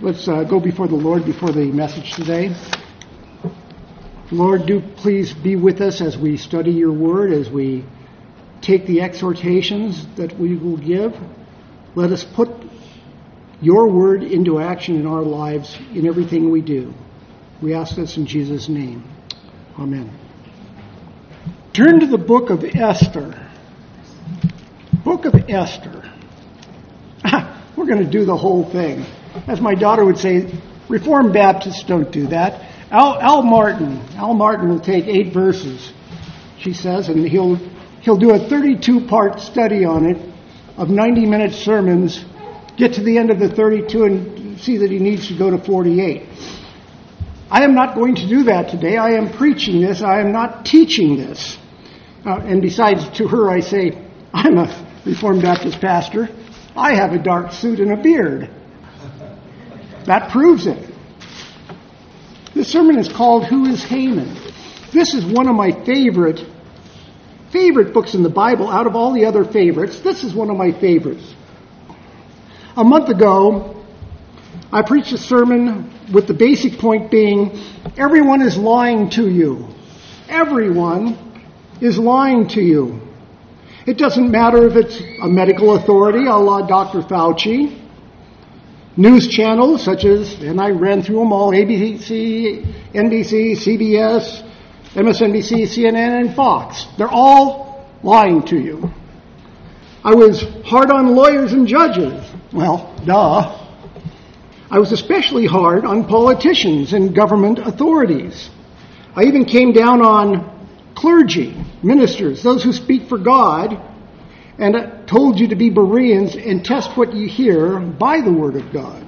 Let's uh, go before the Lord before the message today. Lord, do please be with us as we study your word, as we take the exhortations that we will give. Let us put your word into action in our lives in everything we do. We ask this in Jesus' name. Amen. Turn to the book of Esther. Book of Esther. We're going to do the whole thing. As my daughter would say, Reformed Baptists don't do that. Al, Al Martin, Al Martin will take eight verses, she says, and he'll he'll do a 32 part study on it of 90 minute sermons, get to the end of the 32 and see that he needs to go to 48. I am not going to do that today. I am preaching this. I am not teaching this. Uh, and besides, to her, I say, I'm a Reformed Baptist pastor. I have a dark suit and a beard. That proves it. This sermon is called Who is Haman? This is one of my favorite favorite books in the Bible out of all the other favorites. This is one of my favorites. A month ago, I preached a sermon with the basic point being everyone is lying to you. Everyone is lying to you. It doesn't matter if it's a medical authority, a la Dr. Fauci, news channels such as, and I ran through them all, ABC, NBC, CBS, MSNBC, CNN, and Fox. They're all lying to you. I was hard on lawyers and judges. Well, duh. I was especially hard on politicians and government authorities. I even came down on clergy, ministers, those who speak for God, and told you to be Bereans and test what you hear by the Word of God.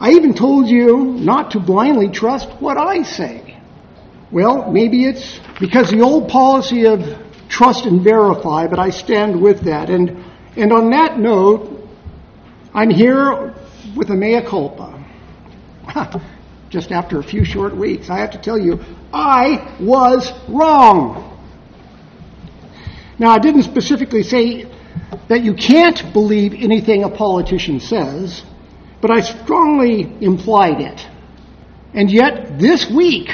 I even told you not to blindly trust what I say. Well, maybe it's because the old policy of trust and verify, but I stand with that. And, and on that note, I'm here with a mea culpa. Just after a few short weeks, I have to tell you, I was wrong. Now, I didn't specifically say that you can't believe anything a politician says, but I strongly implied it. And yet, this week,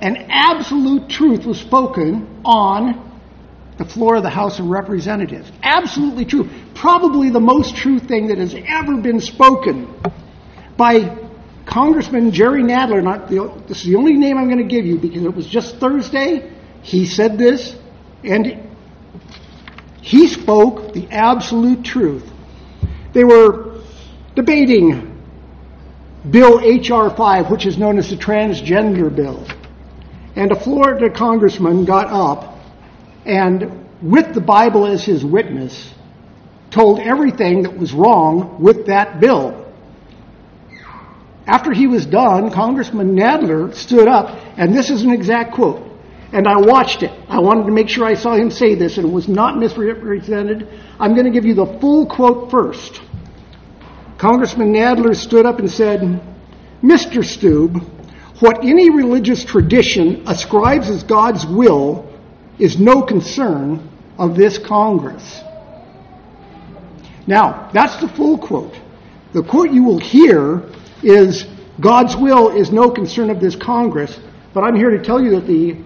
an absolute truth was spoken on the floor of the House of Representatives. Absolutely true. Probably the most true thing that has ever been spoken by Congressman Jerry Nadler. Not the, this is the only name I'm going to give you because it was just Thursday. He said this, and he spoke the absolute truth. They were debating Bill H.R. 5, which is known as the transgender bill. And a Florida congressman got up and, with the Bible as his witness, told everything that was wrong with that bill. After he was done, Congressman Nadler stood up, and this is an exact quote and I watched it. I wanted to make sure I saw him say this and it was not misrepresented. I'm going to give you the full quote first. Congressman Nadler stood up and said, Mr. Steube, what any religious tradition ascribes as God's will is no concern of this Congress. Now, that's the full quote. The quote you will hear is God's will is no concern of this Congress, but I'm here to tell you that the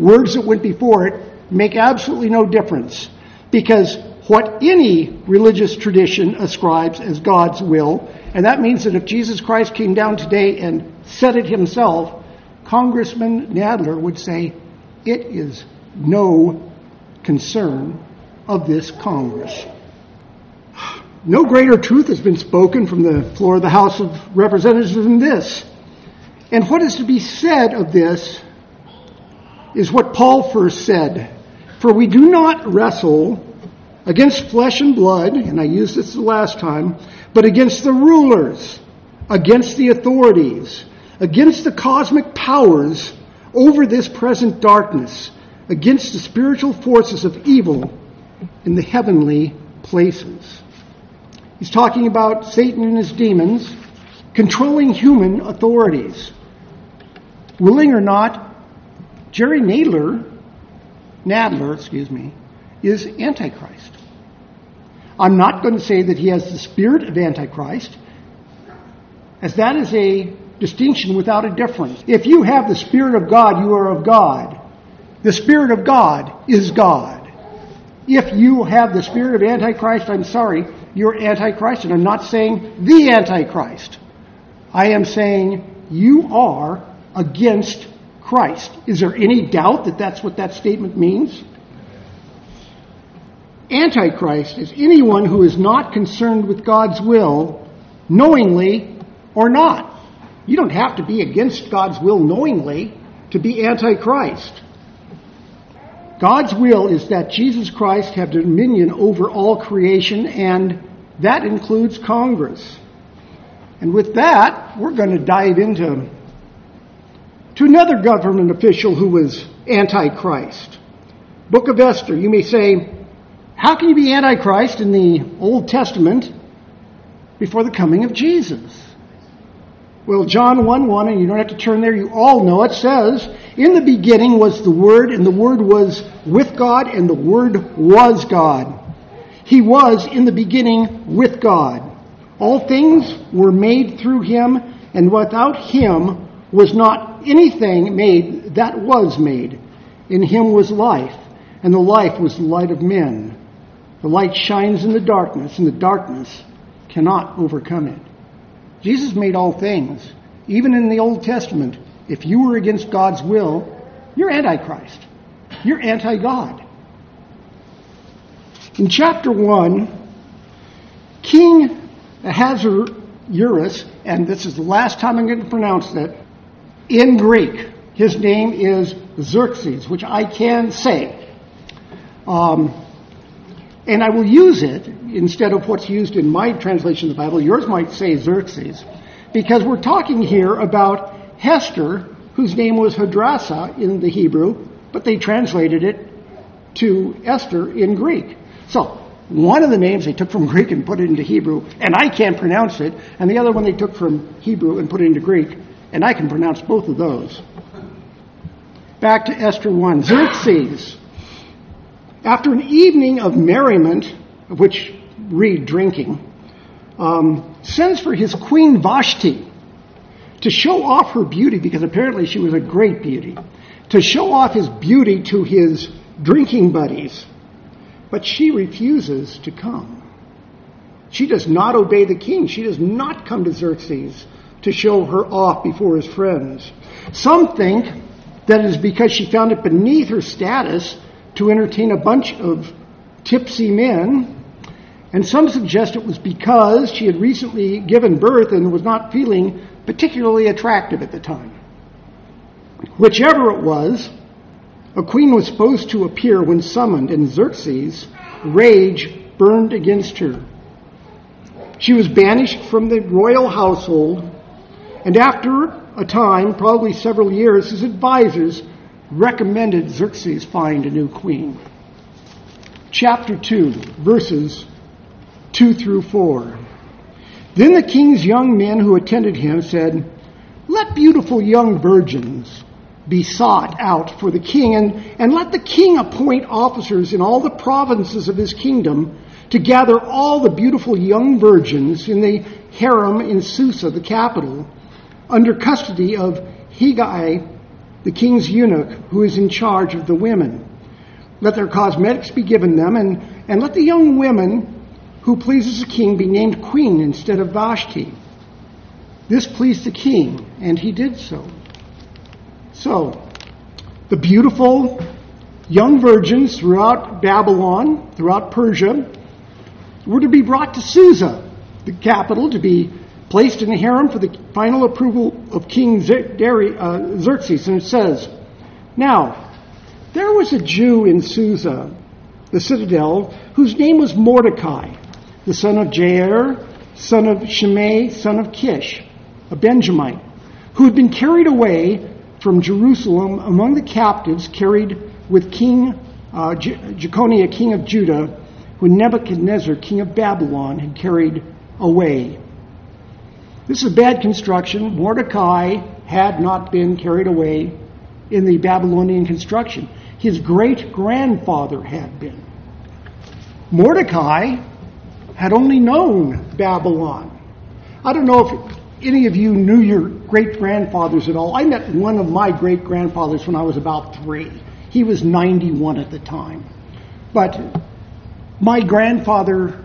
words that went before it make absolutely no difference because what any religious tradition ascribes as God's will, and that means that if Jesus Christ came down today and said it himself, Congressman Nadler would say, it is no concern of this Congress. No greater truth has been spoken from the floor of the House of Representatives than this. And what is to be said of this is what Paul first said. For we do not wrestle against flesh and blood, and I used this the last time, but against the rulers, against the authorities, against the cosmic powers over this present darkness, against the spiritual forces of evil in the heavenly places. He's talking about Satan and his demons controlling human authorities. Willing or not, Jerry Nadler, Nadler, excuse me, is Antichrist. I'm not going to say that he has the spirit of Antichrist. as that is a distinction without a difference. If you have the Spirit of God, you are of God. The Spirit of God is God. If you have the spirit of Antichrist, I'm sorry, you're Antichrist. And I'm not saying the Antichrist. I am saying you are against Christ. Is there any doubt that that's what that statement means? Antichrist is anyone who is not concerned with God's will, knowingly or not. You don't have to be against God's will knowingly to be Antichrist. God's will is that Jesus Christ have dominion over all creation, and that includes Congress. And with that, we're going to dive into to another government official who was antichrist. Book of Esther. You may say, how can you be antichrist in the Old Testament before the coming of Jesus? Well, John 1 1, and you don't have to turn there, you all know it says, In the beginning was the Word, and the Word was with God, and the Word was God. He was in the beginning with God. All things were made through him, and without him was not anything made that was made. In him was life, and the life was the light of men. The light shines in the darkness, and the darkness cannot overcome it. Jesus made all things. Even in the Old Testament, if you were against God's will, you're Antichrist. You're anti God. In chapter 1, King Ahasuerus, and this is the last time I'm going to pronounce that, in Greek, his name is Xerxes, which I can say. Um, and I will use it instead of what's used in my translation of the Bible. Yours might say Xerxes, because we're talking here about Hester, whose name was Hadassah in the Hebrew, but they translated it to Esther in Greek. So, one of the names they took from Greek and put it into Hebrew, and I can't pronounce it, and the other one they took from Hebrew and put it into Greek, and I can pronounce both of those. Back to Esther 1. Xerxes after an evening of merriment, which read drinking, um, sends for his queen Vashti to show off her beauty, because apparently she was a great beauty, to show off his beauty to his drinking buddies. But she refuses to come. She does not obey the king. She does not come to Xerxes to show her off before his friends. Some think that it is because she found it beneath her status to entertain a bunch of tipsy men. And some suggest it was because she had recently given birth and was not feeling particularly attractive at the time. Whichever it was, a queen was supposed to appear when summoned, and Xerxes' rage burned against her. She was banished from the royal household, and after a time, probably several years, his advisors recommended Xerxes find a new queen. Chapter 2, verses 2 through 4. Then the king's young men who attended him said, Let beautiful young virgins be sought out for the king, and, and let the king appoint officers in all the provinces of his kingdom to gather all the beautiful young virgins in the harem in Susa, the capital, under custody of Hegai the king's eunuch who is in charge of the women. Let their cosmetics be given them, and, and let the young women who pleases the king be named queen instead of Vashti. This pleased the king, and he did so. So, the beautiful young virgins throughout Babylon, throughout Persia, were to be brought to Susa, the capital, to be placed in the harem for the final approval of King uh, Xerxes. And it says, Now, there was a Jew in Susa, the citadel, whose name was Mordecai, the son of Jair, son of Shimei, son of Kish, a Benjamite, who had been carried away from Jerusalem among the captives carried with King uh, Jeconiah, king of Judah, who Nebuchadnezzar, king of Babylon, had carried away. This is bad construction. Mordecai had not been carried away in the Babylonian construction. His great grandfather had been. Mordecai had only known Babylon. I don't know if any of you knew your great grandfathers at all, I met one of my great grandfathers when I was about three. He was 91 at the time. But my grandfather,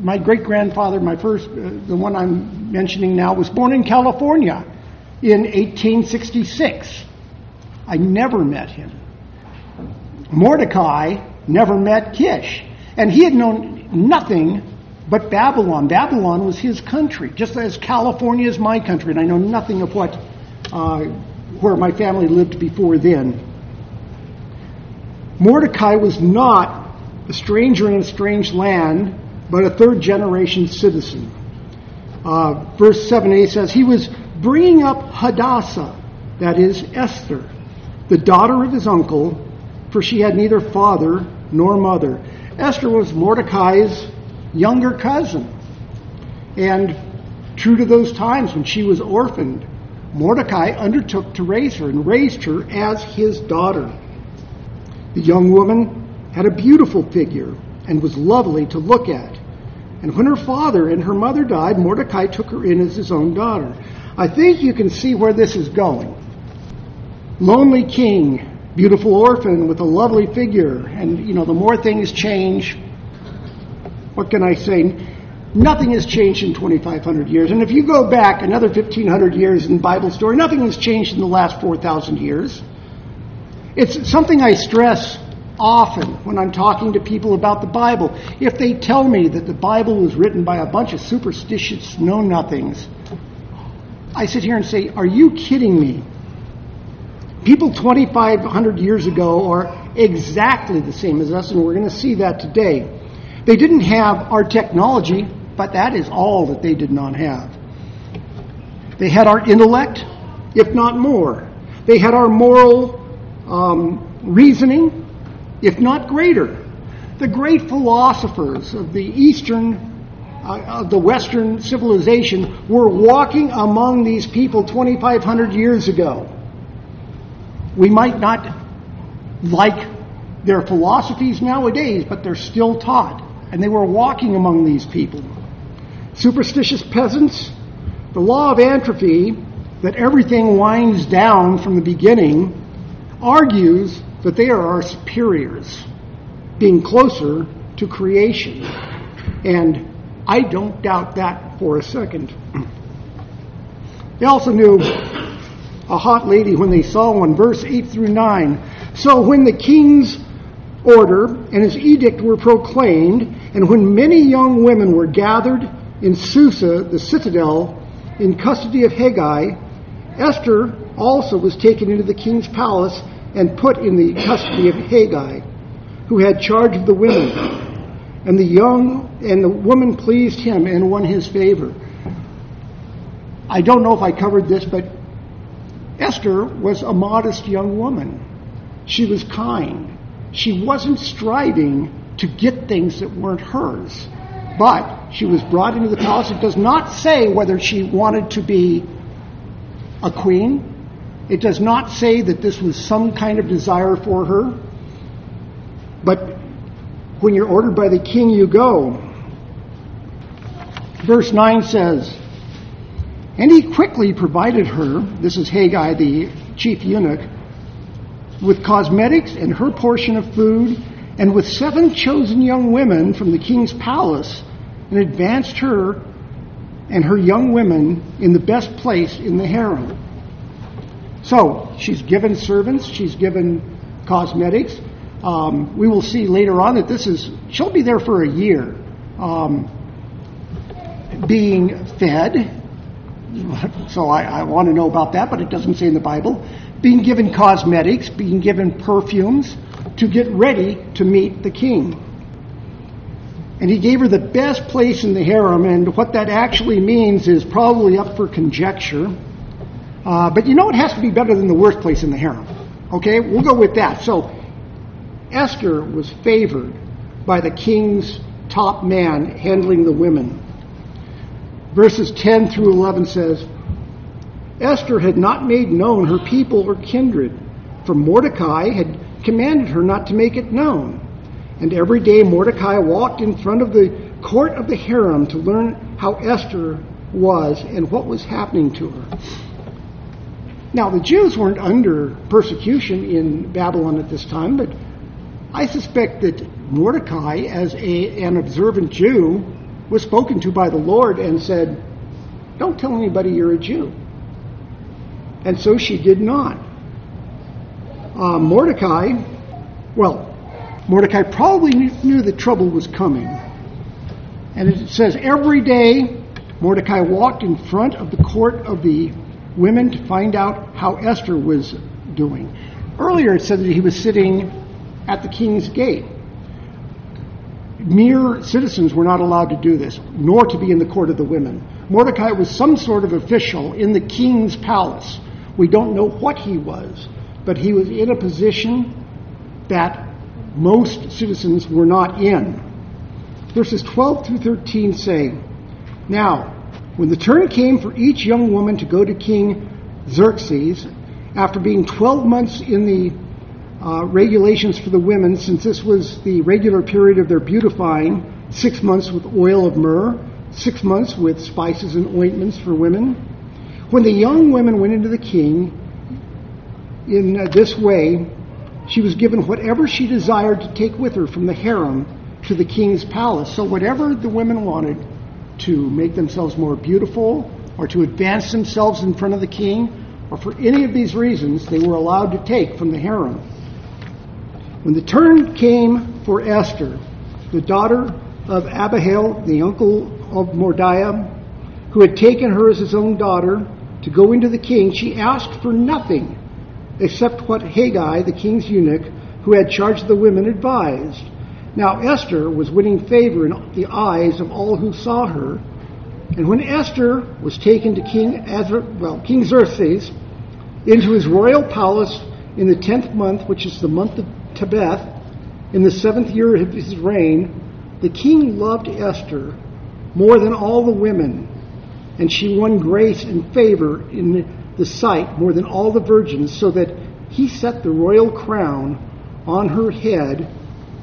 my great grandfather, my first, uh, the one I'm mentioning now, was born in California in 1866. I never met him. Mordecai never met Kish. And he had known nothing but Babylon. Babylon was his country, just as California is my country, and I know nothing of what uh, where my family lived before then. Mordecai was not a stranger in a strange land, but a third generation citizen. Uh, verse 7a says, He was bringing up Hadassah, that is, Esther, the daughter of his uncle, for she had neither father nor mother. Esther was Mordecai's younger cousin. And true to those times when she was orphaned, Mordecai undertook to raise her and raised her as his daughter. The young woman had a beautiful figure and was lovely to look at. And when her father and her mother died, Mordecai took her in as his own daughter. I think you can see where this is going. Lonely king, beautiful orphan with a lovely figure, and you know, the more things change, what can I say? Nothing has changed in 2,500 years. And if you go back another 1,500 years in Bible story, nothing has changed in the last 4,000 years. It's something I stress often when I'm talking to people about the Bible. If they tell me that the Bible was written by a bunch of superstitious know nothings, I sit here and say, Are you kidding me? People 2,500 years ago are exactly the same as us, and we're going to see that today. They didn't have our technology, but that is all that they did not have. They had our intellect, if not more. They had our moral um, reasoning, if not greater. The great philosophers of the Eastern, uh, of the Western civilization were walking among these people 2,500 years ago. We might not like their philosophies nowadays, but they're still taught and they were walking among these people. Superstitious peasants, the law of entropy, that everything winds down from the beginning, argues that they are our superiors, being closer to creation. And I don't doubt that for a second. They also knew a hot lady when they saw one, verse 8 through 9. So when the king's order and his edict were proclaimed, and when many young women were gathered in Susa, the citadel, in custody of Hegai, Esther also was taken into the king's palace and put in the custody of Hegai, who had charge of the women. And the young and the woman pleased him and won his favor. I don't know if I covered this, but Esther was a modest young woman. She was kind. She wasn't striving to get things that weren't hers. But she was brought into the palace. It does not say whether she wanted to be a queen. It does not say that this was some kind of desire for her. But when you're ordered by the king, you go. Verse 9 says, And he quickly provided her, this is Hegai, the chief eunuch, with cosmetics and her portion of food and with seven chosen young women from the king's palace, and advanced her and her young women in the best place in the harem. So she's given servants, she's given cosmetics. Um, we will see later on that this is, she'll be there for a year, um, being fed. So I, I want to know about that, but it doesn't say in the Bible. Being given cosmetics, being given perfumes, to get ready to meet the king. And he gave her the best place in the harem, and what that actually means is probably up for conjecture. Uh, but you know it has to be better than the worst place in the harem. Okay, we'll go with that. So Esther was favored by the king's top man handling the women. Verses 10 through 11 says, Esther had not made known her people or kindred, for Mordecai had commanded her not to make it known. And every day Mordecai walked in front of the court of the harem to learn how Esther was and what was happening to her. Now, the Jews weren't under persecution in Babylon at this time, but I suspect that Mordecai, as a, an observant Jew, was spoken to by the Lord and said, Don't tell anybody you're a Jew. And so she did not. Uh, Mordecai, well, Mordecai probably knew that trouble was coming. And it says, Every day Mordecai walked in front of the court of the women to find out how Esther was doing. Earlier it said that he was sitting at the king's gate. Mere citizens were not allowed to do this, nor to be in the court of the women. Mordecai was some sort of official in the king's palace. We don't know what he was, but he was in a position that most citizens were not in. Verses 12 through 13 say, Now, when the turn came for each young woman to go to King Xerxes, after being 12 months in the uh, regulations for the women, since this was the regular period of their beautifying, six months with oil of myrrh, six months with spices and ointments for women. When the young women went into the king in uh, this way, she was given whatever she desired to take with her from the harem to the king's palace. So, whatever the women wanted to make themselves more beautiful, or to advance themselves in front of the king, or for any of these reasons, they were allowed to take from the harem. When the turn came for Esther, the daughter of Abihail, the uncle of Mordecai, who had taken her as his own daughter to go into the king, she asked for nothing except what Hegai, the king's eunuch, who had charge of the women, advised. Now Esther was winning favor in the eyes of all who saw her. And when Esther was taken to King Ezra, well, King Xerxes into his royal palace in the tenth month, which is the month of Tebeth, in the seventh year of his reign, the king loved Esther more than all the women, and she won grace and favor in the sight more than all the virgins, so that he set the royal crown on her head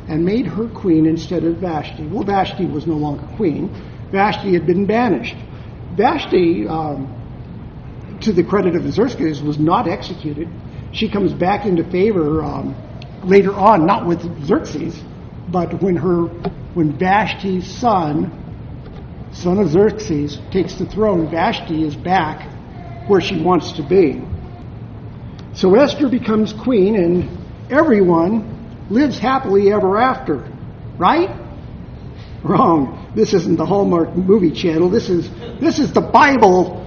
and made her queen instead of Vashti. Well, Vashti was no longer queen. Vashti had been banished. Vashti, um, to the credit of Xerxes, was not executed. She comes back into favor um, later on, not with Xerxes, but when her, when Vashti's son, son of Xerxes, takes the throne, Vashti is back where she wants to be. So Esther becomes queen, and everyone lives happily ever after. Right? Wrong. This isn't the Hallmark movie channel. This is this is the Bible.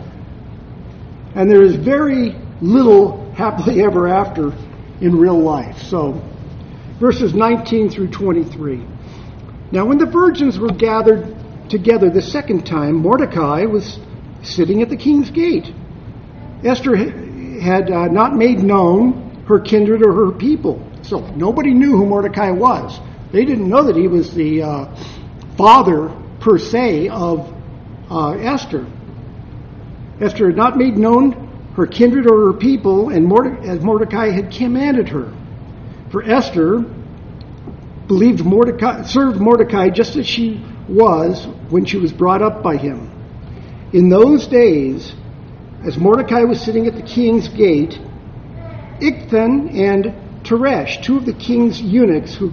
And there is very little happily ever after in real life. So verses 19 through 23. Now when the virgins were gathered together the second time, Mordecai was sitting at the king's gate. Esther had uh, not made known her kindred or her people. So nobody knew who Mordecai was. They didn't know that he was the uh, father, per se, of uh, Esther. Esther had not made known her kindred or her people, and Morde- as Mordecai had commanded her. For Esther believed Mordecai, served Mordecai just as she was when she was brought up by him. In those days, as Mordecai was sitting at the king's gate, Bigthan and Teresh, two of the king's eunuchs who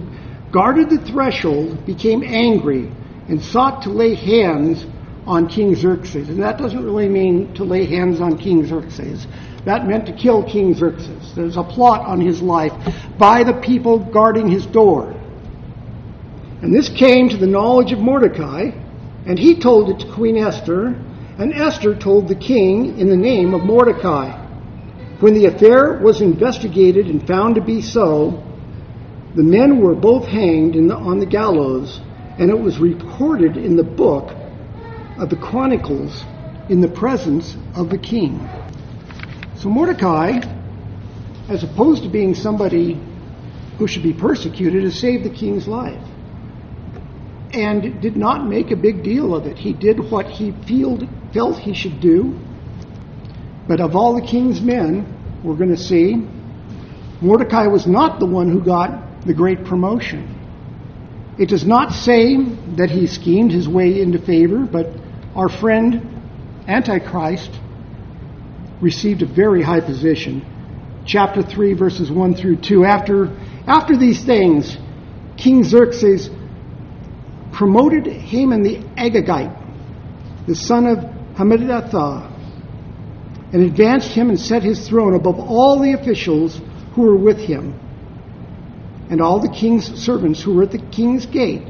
guarded the threshold, became angry and sought to lay hands on King Xerxes. And that doesn't really mean to lay hands on King Xerxes. That meant to kill King Xerxes. There's a plot on his life by the people guarding his door. And this came to the knowledge of Mordecai, and he told it to Queen Esther, and Esther told the king in the name of Mordecai. When the affair was investigated and found to be so, the men were both hanged the, on the gallows, and it was reported in the book of the Chronicles in the presence of the king. So Mordecai, as opposed to being somebody who should be persecuted, has saved the king's life and did not make a big deal of it. He did what he felt he should do. But of all the king's men, we're going to see, Mordecai was not the one who got the great promotion. It does not say that he schemed his way into favor, but our friend Antichrist received a very high position. Chapter 3, verses 1 through 2. After, after these things, King Xerxes promoted Haman the Agagite, the son of Hammedatha, and advanced him and set his throne above all the officials who were with him. And all the king's servants who were at the king's gate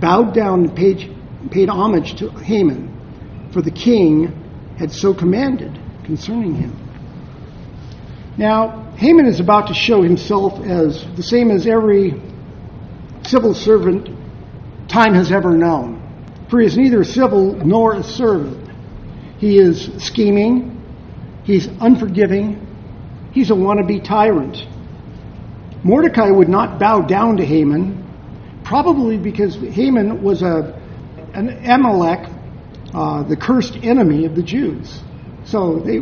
bowed down and paid, paid homage to Haman, for the king had so commanded concerning him. Now, Haman is about to show himself as the same as every civil servant time has ever known. For he is neither civil nor a servant. He is scheming, he's unforgiving, he's a wannabe tyrant. Mordecai would not bow down to Haman, probably because Haman was a, an Amalek, uh, the cursed enemy of the Jews. So they,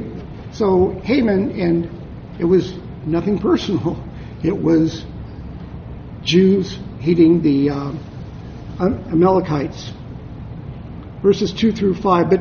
so Haman, and it was nothing personal. It was Jews hating the uh, Amalekites. Verses 2 through 5. But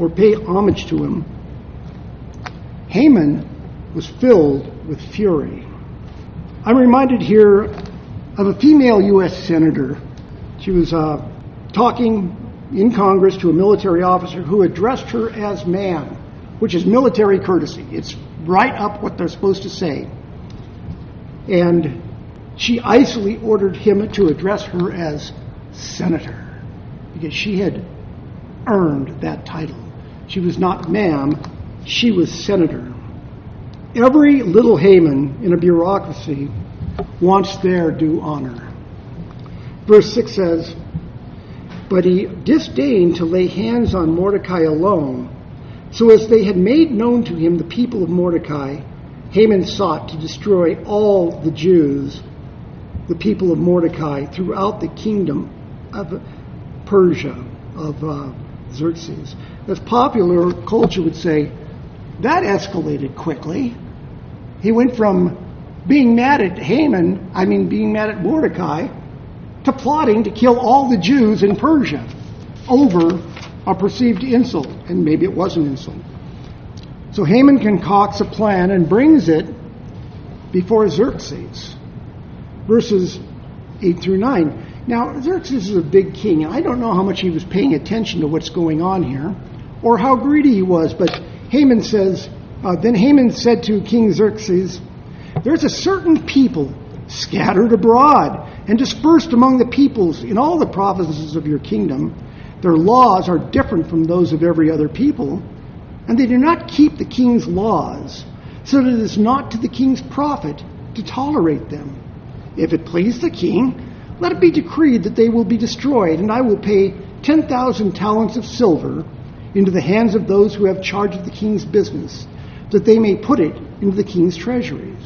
or pay homage to him, Haman was filled with fury. I'm reminded here of a female U.S. senator. She was uh, talking in Congress to a military officer who addressed her as man, which is military courtesy. It's right up what they're supposed to say. And she icily ordered him to address her as senator because she had earned that title. She was not ma'am, she was senator. Every little Haman in a bureaucracy wants their due honor. Verse 6 says, But he disdained to lay hands on Mordecai alone. So as they had made known to him the people of Mordecai, Haman sought to destroy all the Jews, the people of Mordecai, throughout the kingdom of Persia, of uh, Xerxes. As popular culture would say, that escalated quickly. He went from being mad at Haman, I mean, being mad at Mordecai, to plotting to kill all the Jews in Persia over a perceived insult, and maybe it was an insult. So Haman concocts a plan and brings it before Xerxes. Verses 8 through 9. Now, Xerxes is a big king. I don't know how much he was paying attention to what's going on here or how greedy he was, but Haman says, uh, Then Haman said to King Xerxes, There's a certain people scattered abroad and dispersed among the peoples in all the provinces of your kingdom. Their laws are different from those of every other people, and they do not keep the king's laws, so that it is not to the king's profit to tolerate them. If it please the king, let it be decreed that they will be destroyed, and I will pay 10,000 talents of silver into the hands of those who have charge of the king's business, that they may put it into the king's treasuries.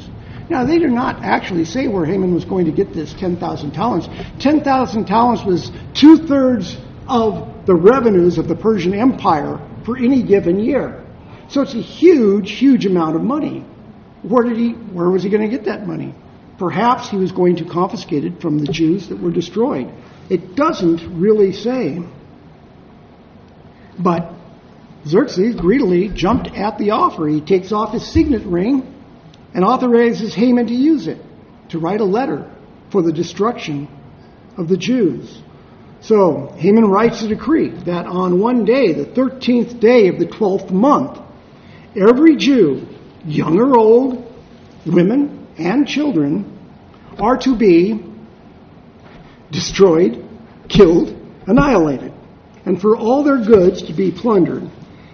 Now, they do not actually say where Haman was going to get this 10,000 talents. 10,000 talents was two thirds of the revenues of the Persian Empire for any given year. So it's a huge, huge amount of money. Where did he, where was he going to get that money? Perhaps he was going to confiscate it from the Jews that were destroyed. It doesn't really say. But Xerxes greedily jumped at the offer. He takes off his signet ring and authorizes Haman to use it to write a letter for the destruction of the Jews. So Haman writes a decree that on one day, the 13th day of the 12th month, every Jew, young or old, women, and children are to be destroyed, killed, annihilated, and for all their goods to be plundered.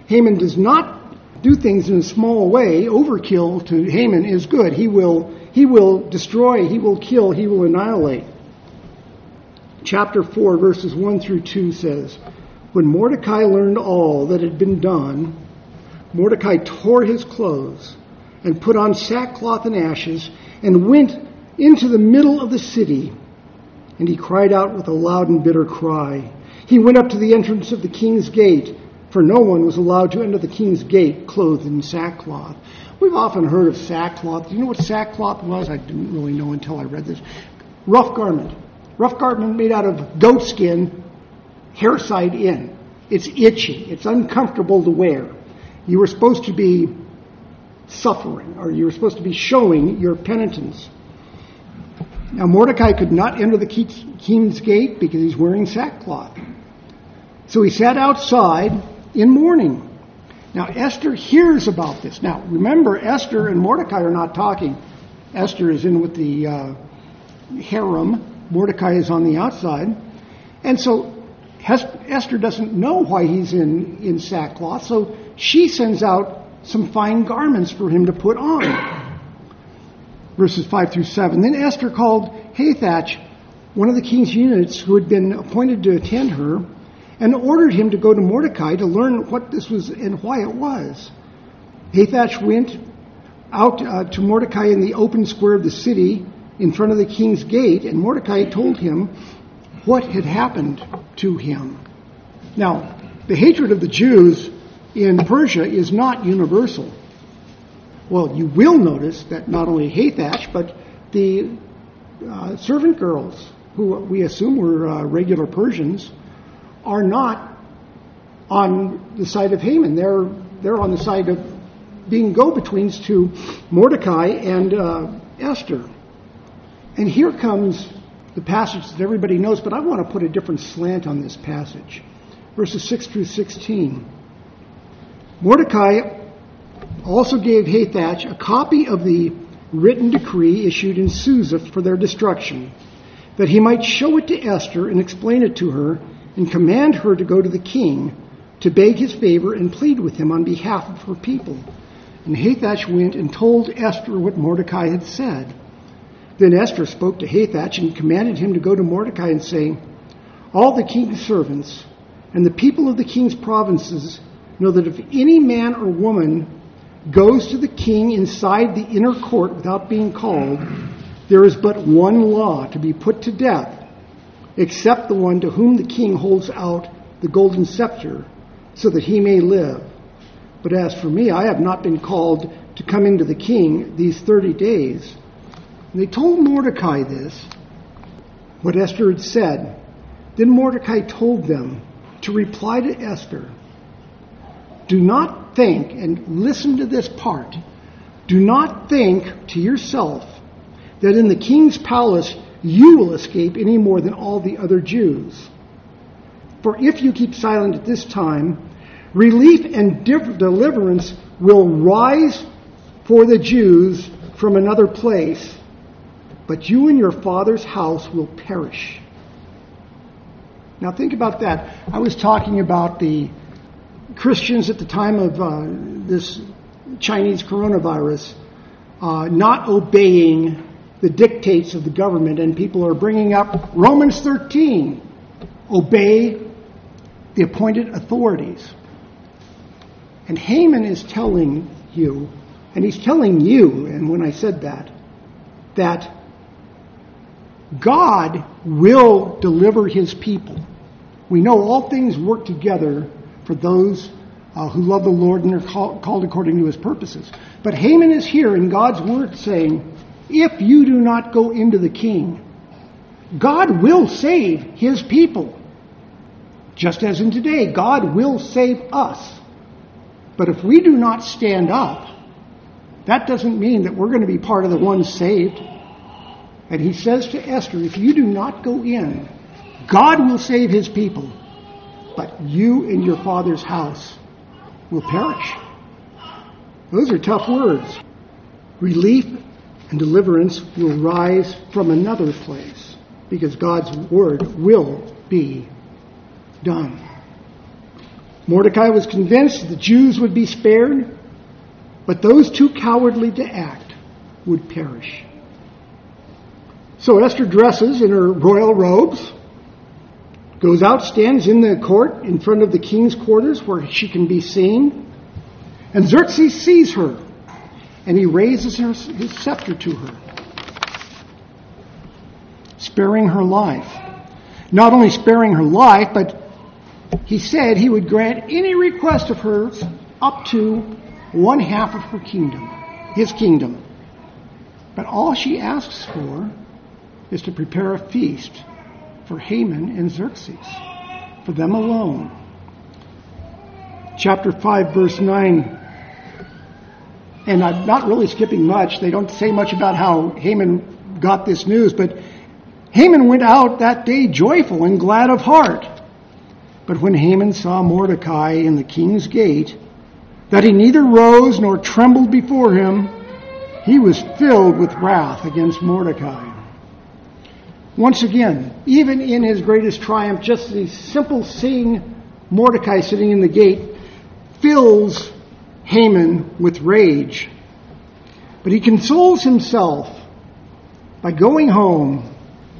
Haman does not do things in a small way. Overkill to Haman is good. He will, he will destroy, he will kill, he will annihilate. Chapter 4, verses 1 through 2 says, When Mordecai learned all that had been done, Mordecai tore his clothes and put on sackcloth and ashes and went into the middle of the city. And he cried out with a loud and bitter cry. He went up to the entrance of the king's gate, for no one was allowed to enter the king's gate clothed in sackcloth. We've often heard of sackcloth. Do you know what sackcloth was? I didn't really know until I read this. Rough garment. Rough garment made out of goat skin, hair side in. It's itchy. It's uncomfortable to wear. You were supposed to be suffering, or you were supposed to be showing your penitence. Now, Mordecai could not enter the king's gate because he's wearing sackcloth. So he sat outside in mourning. Now, Esther hears about this. Now, remember, Esther and Mordecai are not talking. Esther is in with the uh, harem, Mordecai is on the outside. And so Esther doesn't know why he's in, in sackcloth, so she sends out some fine garments for him to put on. Verses 5 through 7. Then Esther called Hathach, one of the king's eunuchs who had been appointed to attend her, and ordered him to go to Mordecai to learn what this was and why it was. Hathach went out uh, to Mordecai in the open square of the city in front of the king's gate, and Mordecai told him what had happened to him. Now, the hatred of the Jews in Persia is not universal. Well, you will notice that not only Hathach, but the uh, servant girls, who we assume were uh, regular Persians, are not on the side of Haman. They're, they're on the side of being go betweens to Mordecai and uh, Esther. And here comes the passage that everybody knows, but I want to put a different slant on this passage. Verses 6 through 16. Mordecai also gave Hathach a copy of the written decree issued in Susa for their destruction, that he might show it to Esther and explain it to her, and command her to go to the king to beg his favor and plead with him on behalf of her people. And Hathach went and told Esther what Mordecai had said. Then Esther spoke to Hathach and commanded him to go to Mordecai and say, All the king's servants and the people of the king's provinces know that if any man or woman goes to the king inside the inner court without being called, there is but one law to be put to death, except the one to whom the king holds out the golden scepter, so that he may live. But as for me, I have not been called to come into the king these thirty days. And they told Mordecai this, what Esther had said. Then Mordecai told them to reply to Esther Do not think, and listen to this part, do not think to yourself that in the king's palace you will escape any more than all the other Jews. For if you keep silent at this time, relief and deliverance will rise for the Jews from another place but you and your father's house will perish. Now think about that. I was talking about the Christians at the time of uh, this Chinese coronavirus uh, not obeying the dictates of the government, and people are bringing up Romans 13 obey the appointed authorities. And Haman is telling you, and he's telling you, and when I said that, that God will deliver his people. We know all things work together for those uh, who love the Lord and are call, called according to his purposes. But Haman is here in God's word saying, if you do not go into the king, God will save his people. Just as in today, God will save us. But if we do not stand up, that doesn't mean that we're going to be part of the ones saved. And he says to Esther, if you do not go in, God will save his people, but you and your father's house will perish. Those are tough words. Relief and deliverance will rise from another place because God's word will be done. Mordecai was convinced the Jews would be spared, but those too cowardly to act would perish. So Esther dresses in her royal robes, goes out, stands in the court in front of the king's quarters where she can be seen. And Xerxes sees her, and he raises his scepter to her, sparing her life. Not only sparing her life, but he said he would grant any request of hers up to one half of her kingdom, his kingdom. But all she asks for is to prepare a feast for Haman and Xerxes, for them alone. Chapter 5, verse 9. And I'm not really skipping much. They don't say much about how Haman got this news, but Haman went out that day joyful and glad of heart. But when Haman saw Mordecai in the king's gate, that he neither rose nor trembled before him, he was filled with wrath against Mordecai. Once again, even in his greatest triumph, just the simple seeing Mordecai sitting in the gate fills Haman with rage. But he consoles himself by going home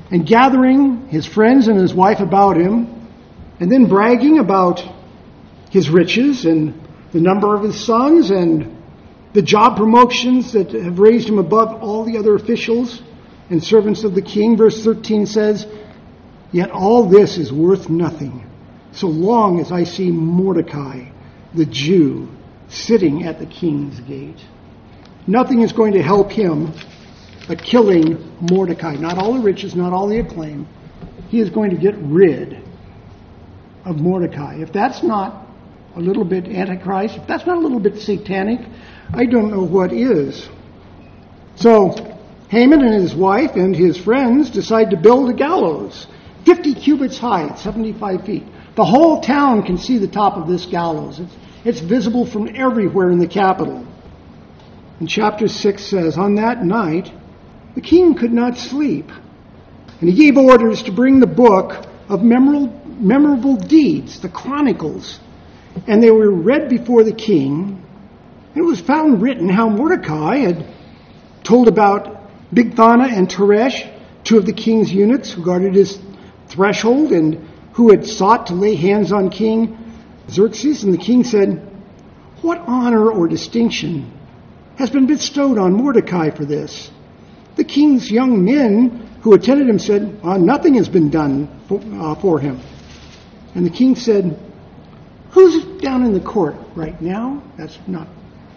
and gathering his friends and his wife about him, and then bragging about his riches and the number of his sons and the job promotions that have raised him above all the other officials and servants of the king. Verse 13 says, Yet all this is worth nothing, so long as I see Mordecai, the Jew, sitting at the king's gate. Nothing is going to help him but killing Mordecai. Not all the riches, not all the acclaim. He is going to get rid of Mordecai. If that's not a little bit antichrist, if that's not a little bit satanic, I don't know what is. So, Haman and his wife and his friends decide to build a gallows, 50 cubits high, 75 feet. The whole town can see the top of this gallows. It's, it's visible from everywhere in the capital. And chapter 6 says, On that night, the king could not sleep. And he gave orders to bring the book of memorable, memorable deeds, the chronicles. And they were read before the king. It was found written how Mordecai had told about Bigthana and Teresh, two of the king's eunuchs who guarded his threshold and who had sought to lay hands on King Xerxes. And the king said, What honor or distinction has been bestowed on Mordecai for this? The king's young men who attended him said, uh, Nothing has been done for, uh, for him. And the king said, Who's down in the court right now? That's not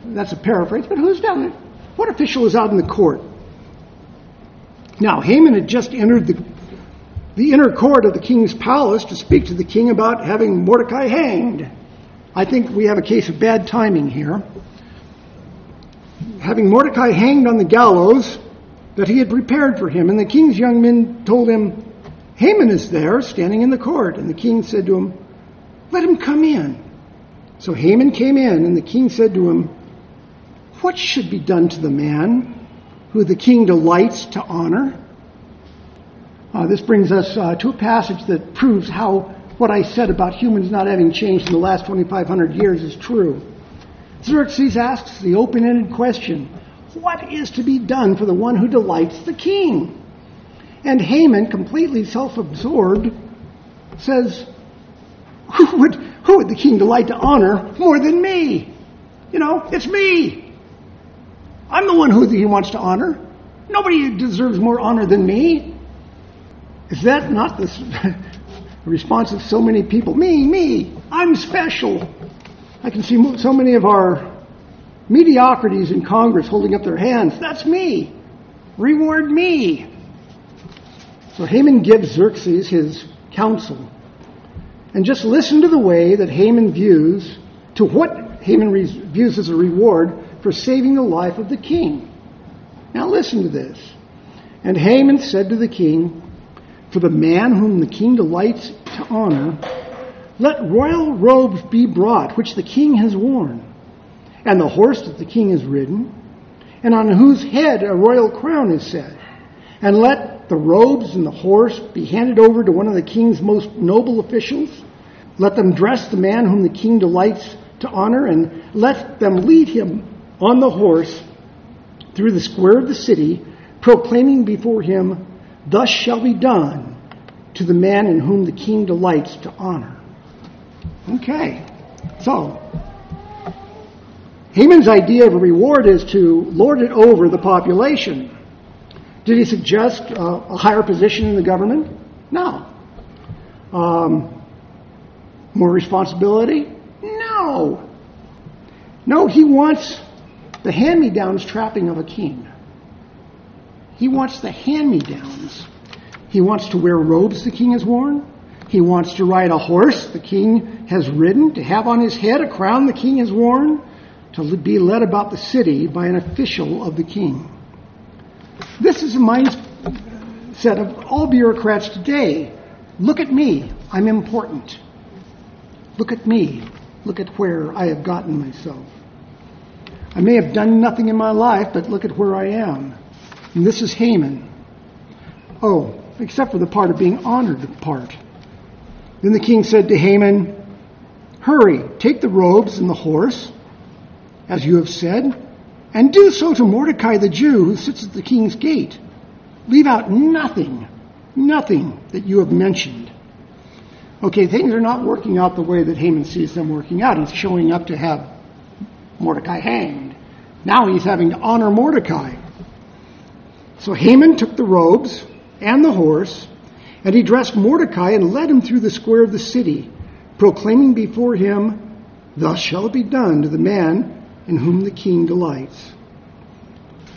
that's a paraphrase, but who's down there? What official is out in the court? Now, Haman had just entered the, the inner court of the king's palace to speak to the king about having Mordecai hanged. I think we have a case of bad timing here. Having Mordecai hanged on the gallows that he had prepared for him, and the king's young men told him, Haman is there, standing in the court. And the king said to him, Let him come in. So Haman came in, and the king said to him, what should be done to the man who the king delights to honor? Uh, this brings us uh, to a passage that proves how what I said about humans not having changed in the last 2,500 years is true. Xerxes asks the open ended question What is to be done for the one who delights the king? And Haman, completely self absorbed, says, who would, who would the king delight to honor more than me? You know, it's me. I'm the one who he wants to honor. Nobody deserves more honor than me. Is that not the response of so many people? Me, me, I'm special. I can see so many of our mediocrities in Congress holding up their hands. That's me. Reward me. So Haman gives Xerxes his counsel. And just listen to the way that Haman views, to what Haman views as a reward for saving the life of the king. Now listen to this. And Haman said to the king, For the man whom the king delights to honor, let royal robes be brought, which the king has worn, and the horse that the king has ridden, and on whose head a royal crown is set. And let the robes and the horse be handed over to one of the king's most noble officials. Let them dress the man whom the king delights to honor, and let them lead him on the horse through the square of the city, proclaiming before him, Thus shall be done to the man in whom the king delights to honor. Okay, so Haman's idea of a reward is to lord it over the population. Did he suggest uh, a higher position in the government? No. Um, more responsibility? No. No, he wants the hand me downs trapping of a king. He wants the hand me downs. He wants to wear robes the king has worn. He wants to ride a horse the king has ridden, to have on his head a crown the king has worn, to be led about the city by an official of the king. This is the mindset of all bureaucrats today. Look at me. I'm important. Look at me. Look at where I have gotten myself. I may have done nothing in my life, but look at where I am. And this is Haman. Oh, except for the part of being honored part. Then the king said to Haman, Hurry, take the robes and the horse, as you have said, and do so to Mordecai the Jew who sits at the king's gate. Leave out nothing, nothing that you have mentioned. Okay, things are not working out the way that Haman sees them working out. He's showing up to have Mordecai hanged. Now he's having to honor Mordecai. So Haman took the robes and the horse, and he dressed Mordecai and led him through the square of the city, proclaiming before him, Thus shall it be done to the man in whom the king delights.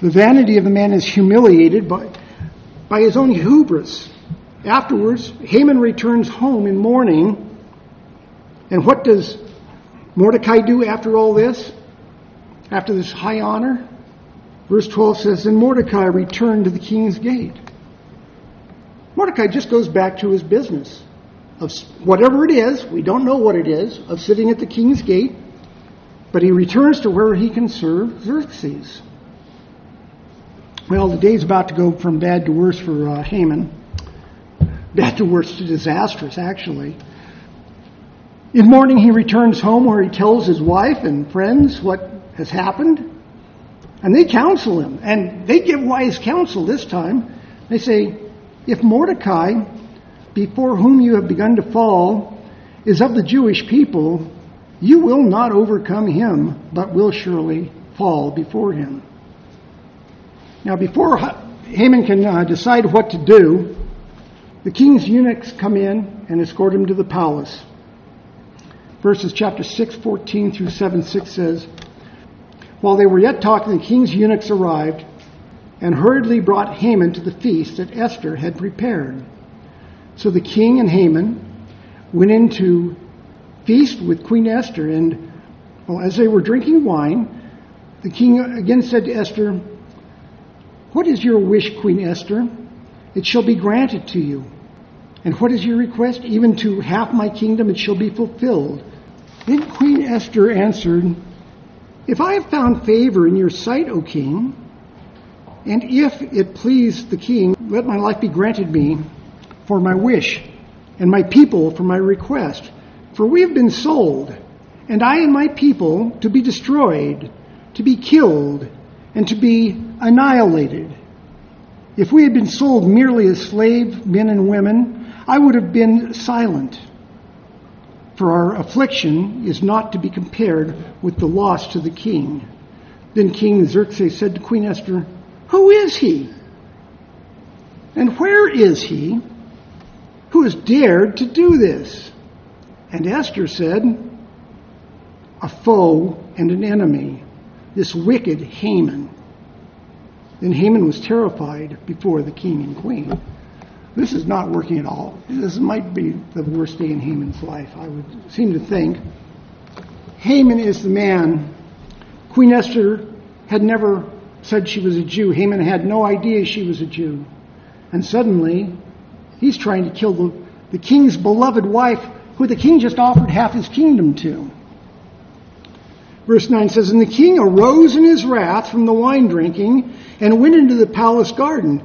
The vanity of the man is humiliated by, by his own hubris. Afterwards, Haman returns home in mourning. And what does Mordecai do after all this? After this high honor? Verse 12 says, And Mordecai returned to the king's gate. Mordecai just goes back to his business of whatever it is, we don't know what it is, of sitting at the king's gate, but he returns to where he can serve Xerxes. Well, the day's about to go from bad to worse for uh, Haman. Bad to worse to disastrous, actually. In mourning, he returns home where he tells his wife and friends what has happened. And they counsel him. And they give wise counsel this time. They say, if Mordecai, before whom you have begun to fall, is of the Jewish people, you will not overcome him, but will surely fall before him. Now, before Haman can uh, decide what to do, the king's eunuchs come in and escort him to the palace. Verses chapter 6, 14 through 7, 6 says, While they were yet talking, the king's eunuchs arrived and hurriedly brought Haman to the feast that Esther had prepared. So the king and Haman went in to feast with Queen Esther, and well, as they were drinking wine, the king again said to Esther, What is your wish, Queen Esther? It shall be granted to you. And what is your request? Even to half my kingdom it shall be fulfilled. Then Queen Esther answered, If I have found favor in your sight, O king, and if it please the king, let my life be granted me for my wish, and my people for my request. For we have been sold, and I and my people to be destroyed, to be killed, and to be annihilated. If we had been sold merely as slave men and women, I would have been silent. For our affliction is not to be compared with the loss to the king. Then King Xerxes said to Queen Esther, who is he? And where is he who has dared to do this? And Esther said, A foe and an enemy, this wicked Haman. Then Haman was terrified before the king and queen. This is not working at all. This might be the worst day in Haman's life, I would seem to think. Haman is the man Queen Esther had never said she was a Jew. Haman had no idea she was a Jew. And suddenly, he's trying to kill the, the king's beloved wife, who the king just offered half his kingdom to. Verse 9 says, And the king arose in his wrath from the wine drinking and went into the palace garden.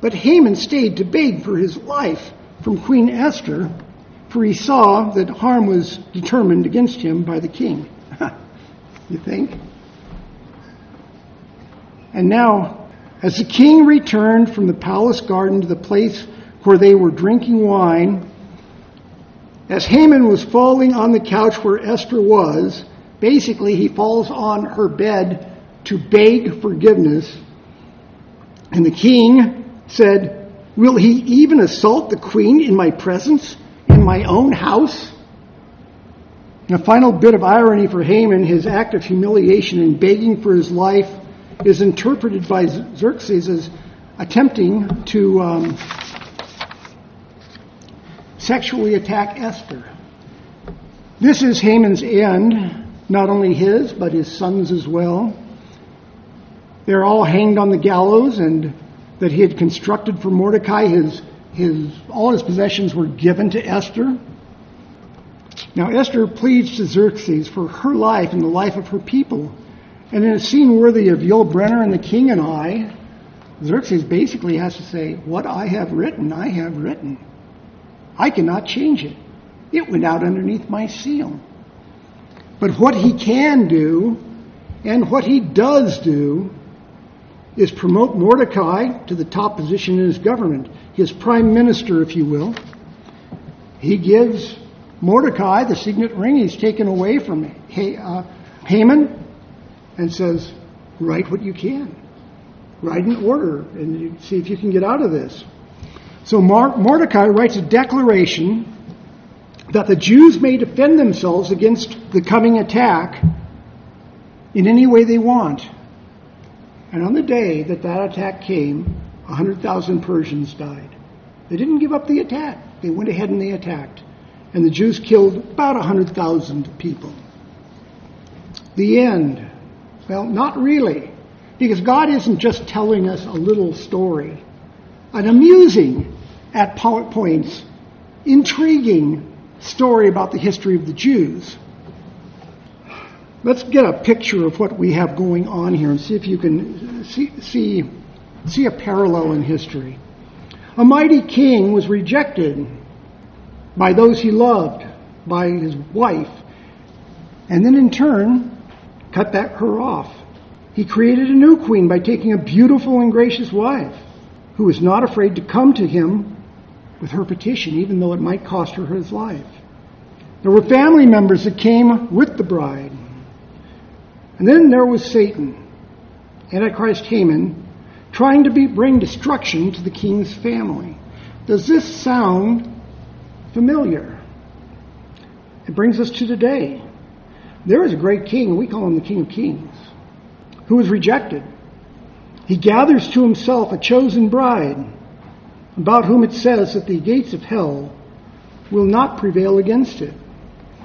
But Haman stayed to beg for his life from Queen Esther, for he saw that harm was determined against him by the king. you think? And now, as the king returned from the palace garden to the place where they were drinking wine, as Haman was falling on the couch where Esther was, Basically, he falls on her bed to beg forgiveness. And the king said, Will he even assault the queen in my presence, in my own house? And a final bit of irony for Haman, his act of humiliation in begging for his life, is interpreted by Xerxes as attempting to um, sexually attack Esther. This is Haman's end, not only his, but his sons as well. They're all hanged on the gallows, and that he had constructed for Mordecai, his, his, all his possessions were given to Esther. Now, Esther pleads to Xerxes for her life and the life of her people. And in a scene worthy of Yul Brynner and the king and I, Xerxes basically has to say, What I have written, I have written. I cannot change it. It went out underneath my seal. But what he can do, and what he does do, is promote Mordecai to the top position in his government, his prime minister, if you will. He gives Mordecai the signet ring he's taken away from uh, Haman and says, Write what you can. Write an order and see if you can get out of this. So Mordecai writes a declaration that the Jews may defend themselves against the coming attack in any way they want. And on the day that that attack came, 100,000 Persians died. They didn't give up the attack. They went ahead and they attacked. And the Jews killed about 100,000 people. The end. Well, not really. Because God isn't just telling us a little story, an amusing, at points, intriguing story about the history of the Jews. Let's get a picture of what we have going on here and see if you can see, see, see a parallel in history. A mighty king was rejected by those he loved, by his wife, and then in turn cut that her off. He created a new queen by taking a beautiful and gracious wife who was not afraid to come to him with her petition, even though it might cost her his life. There were family members that came with the bride. And then there was Satan, Antichrist Haman, trying to be, bring destruction to the king's family. Does this sound familiar? It brings us to today. There is a great king, we call him the King of Kings, who was rejected. He gathers to himself a chosen bride, about whom it says that the gates of hell will not prevail against it.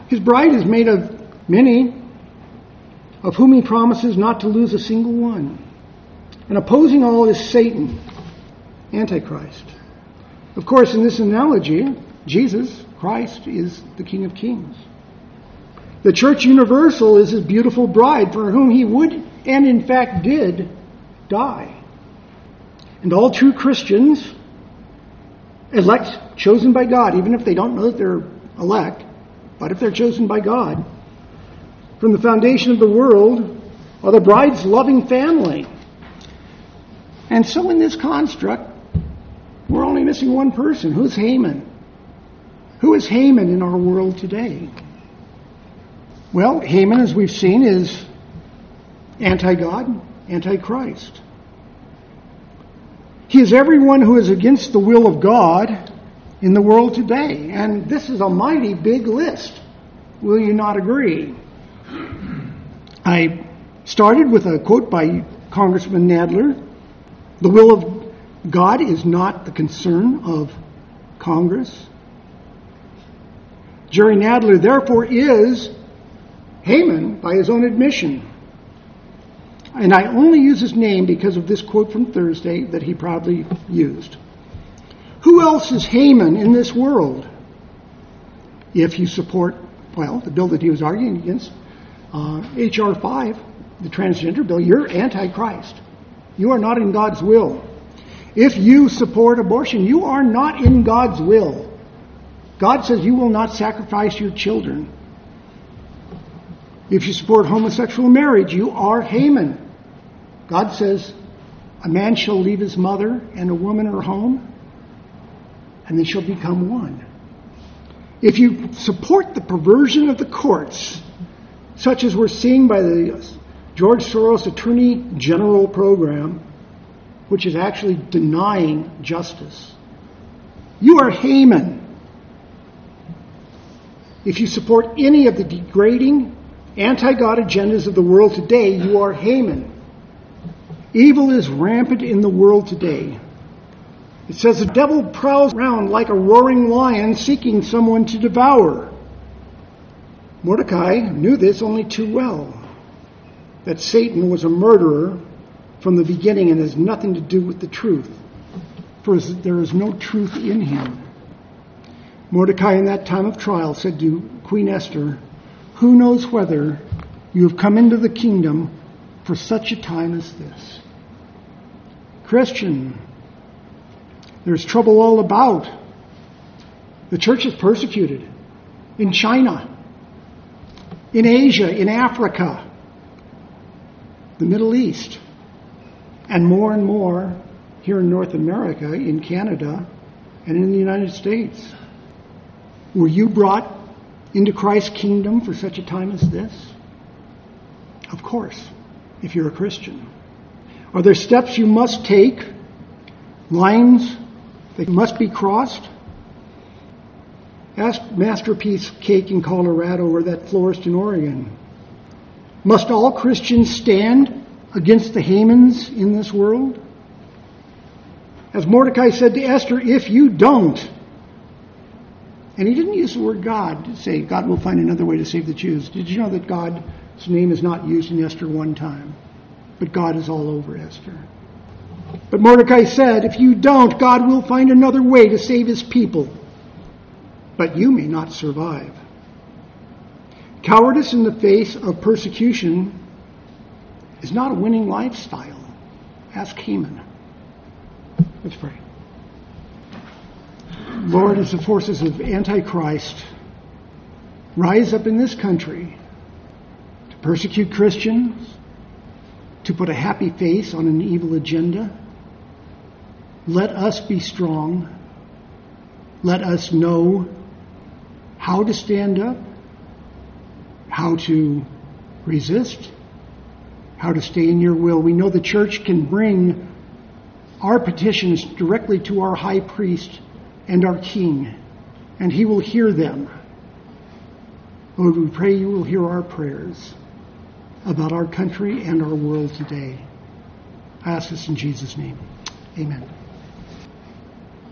His bride is made of many, of whom he promises not to lose a single one. And opposing all is Satan, Antichrist. Of course, in this analogy, Jesus, Christ, is the King of Kings. The church universal is his beautiful bride for whom he would and in fact did die. And all true Christians, elect, chosen by God, even if they don't know that they're elect, but if they're chosen by God, from the foundation of the world, are the bride's loving family. And so in this construct, we're only missing one person. Who's Haman? Who is Haman in our world today? Well, Haman, as we've seen, is anti God, anti Christ. He is everyone who is against the will of God in the world today. And this is a mighty big list. Will you not agree? I started with a quote by Congressman Nadler The will of God is not the concern of Congress. Jerry Nadler, therefore, is Haman by his own admission. And I only use his name because of this quote from Thursday that he probably used. Who else is Haman in this world? If you support, well, the bill that he was arguing against, Uh, H.R. 5, the transgender bill, you're anti-Christ. You are not in God's will. If you support abortion, you are not in God's will. God says you will not sacrifice your children. If you support homosexual marriage, you are Haman. God says a man shall leave his mother and a woman her home, and they shall become one. If you support the perversion of the courts, such as we're seeing by the George Soros Attorney General program, which is actually denying justice. You are Haman. If you support any of the degrading, anti God agendas of the world today, you are Haman. Evil is rampant in the world today. It says the devil prowls around like a roaring lion seeking someone to devour. Mordecai knew this only too well that Satan was a murderer from the beginning and has nothing to do with the truth, for there is no truth in him. Mordecai, in that time of trial, said to Queen Esther, Who knows whether you have come into the kingdom for such a time as this? Christian, there's trouble all about. The church is persecuted in China, in Asia, in Africa, the Middle East, and more and more here in North America, in Canada, and in the United States. Were you brought into Christ's kingdom for such a time as this? Of course, if you're a Christian. Are there steps you must take? Lines that must be crossed? Ask Masterpiece Cake in Colorado or that florist in Oregon. Must all Christians stand against the Hamans in this world? As Mordecai said to Esther, if you don't, and he didn't use the word God to say God will find another way to save the Jews. Did you know that God's name is not used in Esther one time? But God is all over Esther. But Mordecai said, if you don't, God will find another way to save his people. But you may not survive. Cowardice in the face of persecution is not a winning lifestyle. Ask Haman. Let's pray. Lord, as the forces of Antichrist rise up in this country to persecute Christians, to put a happy face on an evil agenda, let us be strong. Let us know how to stand up how to resist, how to stay in your will. We know the church can bring our petitions directly to our high priest and our king, and he will hear them. Lord, we pray you will hear our prayers about our country and our world today. I ask this in Jesus' name. Amen.